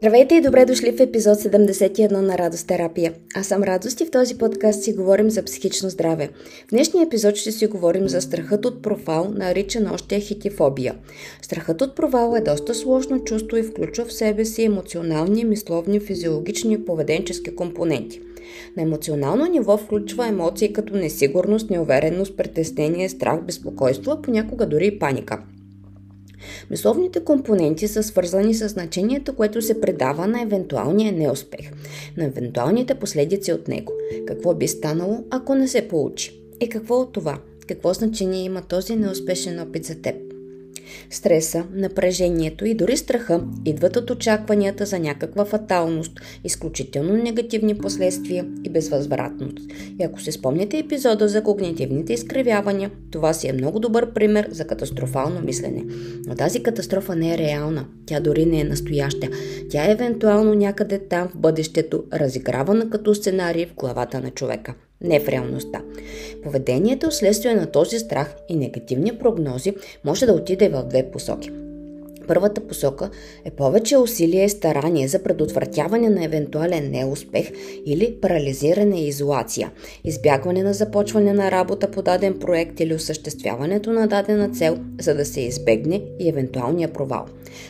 Здравейте и добре дошли в епизод 71 на Радост терапия. Аз съм Радост и в този подкаст си говорим за психично здраве. В днешния епизод ще си говорим за страхът от провал, наричан още хитифобия. Страхът от провал е доста сложно чувство и включва в себе си емоционални, мисловни, физиологични и поведенчески компоненти. На емоционално ниво включва емоции като несигурност, неувереност, притеснение, страх, безпокойство, понякога дори и паника – Мисловните компоненти са свързани с значението, което се предава на евентуалния неуспех, на евентуалните последици от него. Какво би станало, ако не се получи? И какво от това? Какво значение има този неуспешен опит за теб? Стреса, напрежението и дори страха идват от очакванията за някаква фаталност, изключително негативни последствия и безвъзвратност. И ако се спомняте епизода за когнитивните изкривявания, това си е много добър пример за катастрофално мислене. Но тази катастрофа не е реална, тя дори не е настояща. Тя е евентуално някъде там в бъдещето, разигравана като сценарий в главата на човека не в реалността. Поведението следствие на този страх и негативни прогнози може да отиде в две посоки. Първата посока е повече усилие и старание за предотвратяване на евентуален неуспех или парализиране и изолация, избягване на започване на работа по даден проект или осъществяването на дадена цел, за да се избегне и евентуалния провал.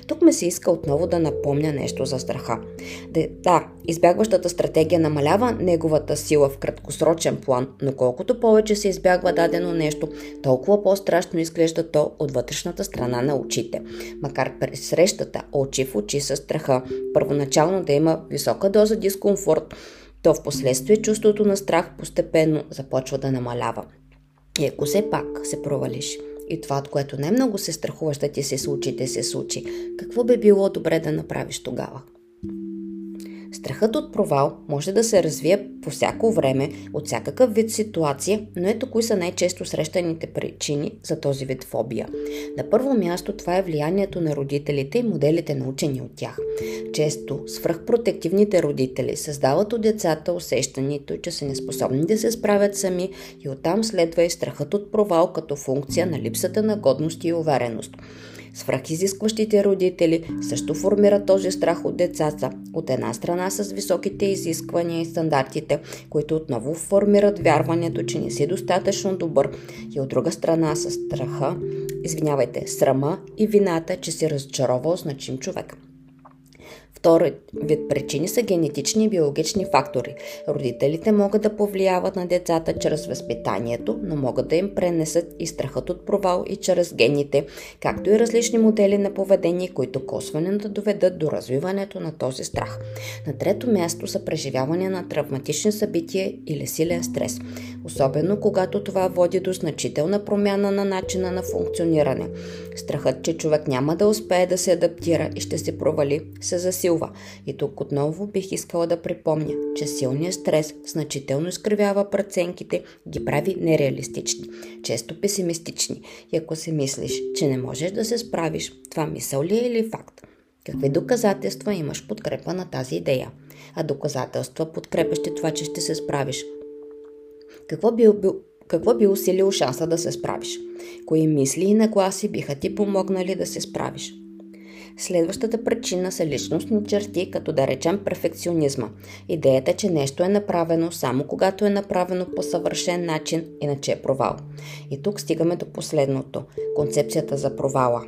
Тук ме се иска отново да напомня нещо за страха. Да, избягващата стратегия намалява неговата сила в краткосрочен план, но колкото повече се избягва дадено нещо, толкова по-страшно изглежда то от вътрешната страна на очите. Макар при срещата очи в очи с страха, първоначално да има висока доза дискомфорт, то в последствие чувството на страх постепенно започва да намалява. И ако все пак се провалиш и това, от което най-много се страхуваш да ти се случи, да се случи, какво би било добре да направиш тогава? Страхът от провал може да се развие по всяко време, от всякакъв вид ситуация, но ето кои са най-често срещаните причини за този вид фобия. На първо място това е влиянието на родителите и моделите научени от тях. Често свръхпротективните родители създават от децата усещането, че са неспособни да се справят сами и оттам следва и страхът от провал като функция на липсата на годност и увереност. Свръхизискващите родители също формират този страх от децата. От една страна с високите изисквания и стандартите, които отново формират вярването, че не си достатъчно добър и от друга страна с страха, извинявайте, срама и вината, че си разочаровал значим човек. Втори вид причини са генетични и биологични фактори. Родителите могат да повлияват на децата чрез възпитанието, но могат да им пренесат и страхът от провал и чрез гените, както и различни модели на поведение, които косвено да доведат до развиването на този страх. На трето място са преживяване на травматични събития или силен стрес, особено когато това води до значителна промяна на начина на функциониране. Страхът, че човек няма да успее да се адаптира и ще се провали, се засилва. И тук отново бих искала да припомня, че силният стрес значително изкривява преценките, ги прави нереалистични, често песимистични. И ако се мислиш, че не можеш да се справиш, това мисъл ли е или факт? Какви доказателства имаш подкрепа на тази идея? А доказателства, подкрепящи това, че ще се справиш. Какво би, какво би усилило шанса да се справиш? Кои мисли и нагласи биха ти помогнали да се справиш? Следващата причина са личностни черти, като да речем перфекционизма. Идеята, че нещо е направено само когато е направено по съвършен начин, иначе е провал. И тук стигаме до последното – концепцията за провала.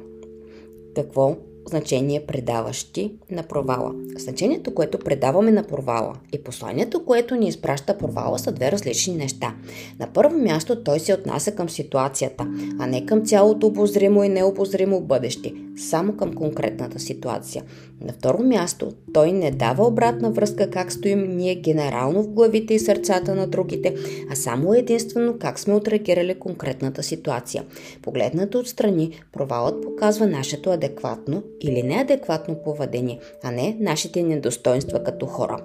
Какво значение предаваш ти на провала. Значението, което предаваме на провала и посланието, което ни изпраща провала са две различни неща. На първо място той се отнася към ситуацията, а не към цялото обозримо и необозримо бъдеще, само към конкретната ситуация. На второ място, той не дава обратна връзка как стоим ние генерално в главите и сърцата на другите, а само единствено как сме отреагирали конкретната ситуация. Погледнато отстрани, провалът показва нашето адекватно или неадекватно поведение, а не нашите недостоинства като хора.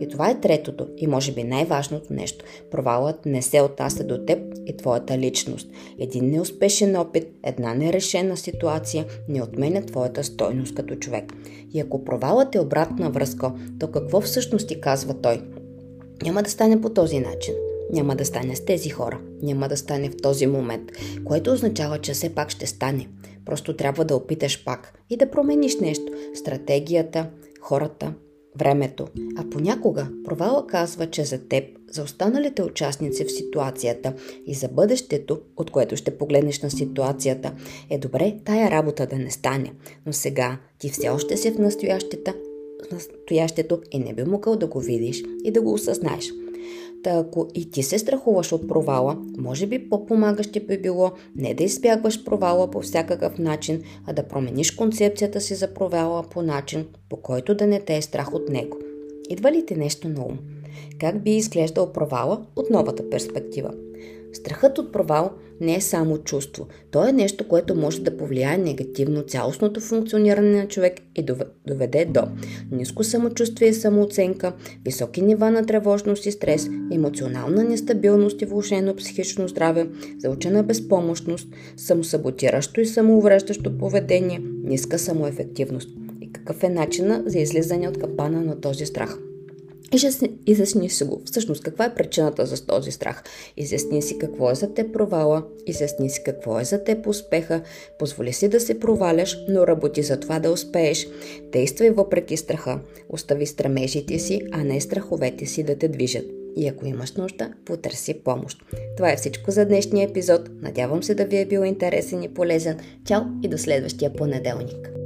И това е третото и може би най-важното нещо. Провалът не се отнася до теб и твоята личност. Един неуспешен опит, една нерешена ситуация не отменя твоята стойност като човек. И ако провалът е обратна връзка, то какво всъщност ти казва той? Няма да стане по този начин. Няма да стане с тези хора. Няма да стане в този момент, което означава, че все пак ще стане. Просто трябва да опиташ пак и да промениш нещо. Стратегията, хората, времето. А понякога провала казва, че за теб, за останалите участници в ситуацията и за бъдещето, от което ще погледнеш на ситуацията, е добре тая работа да не стане. Но сега ти все още си в настоящето, настоящето и не би могъл да го видиш и да го осъзнаеш. Та ако и ти се страхуваш от провала, може би по-помагаще би било не да избягваш провала по всякакъв начин, а да промениш концепцията си за провала по начин, по който да не те е страх от него. Идва ли ти нещо ум? Как би изглеждал провала от новата перспектива? Страхът от провал не е само чувство. То е нещо, което може да повлияе негативно цялостното функциониране на човек и доведе до ниско самочувствие и самооценка, високи нива на тревожност и стрес, емоционална нестабилност и влушено психично здраве, заучена безпомощност, самосаботиращо и самоувреждащо поведение, ниска самоефективност. И какъв е начина за излизане от капана на този страх? Изясни си го. Всъщност, каква е причината за този страх? Изясни си какво е за те провала, изясни си какво е за те успеха, позволи си да се проваляш, но работи за това да успееш. Действай въпреки страха. Остави стремежите си, а не страховете си да те движат. И ако имаш нужда, потърси помощ. Това е всичко за днешния епизод. Надявам се да ви е бил интересен и полезен. Чао и до следващия понеделник.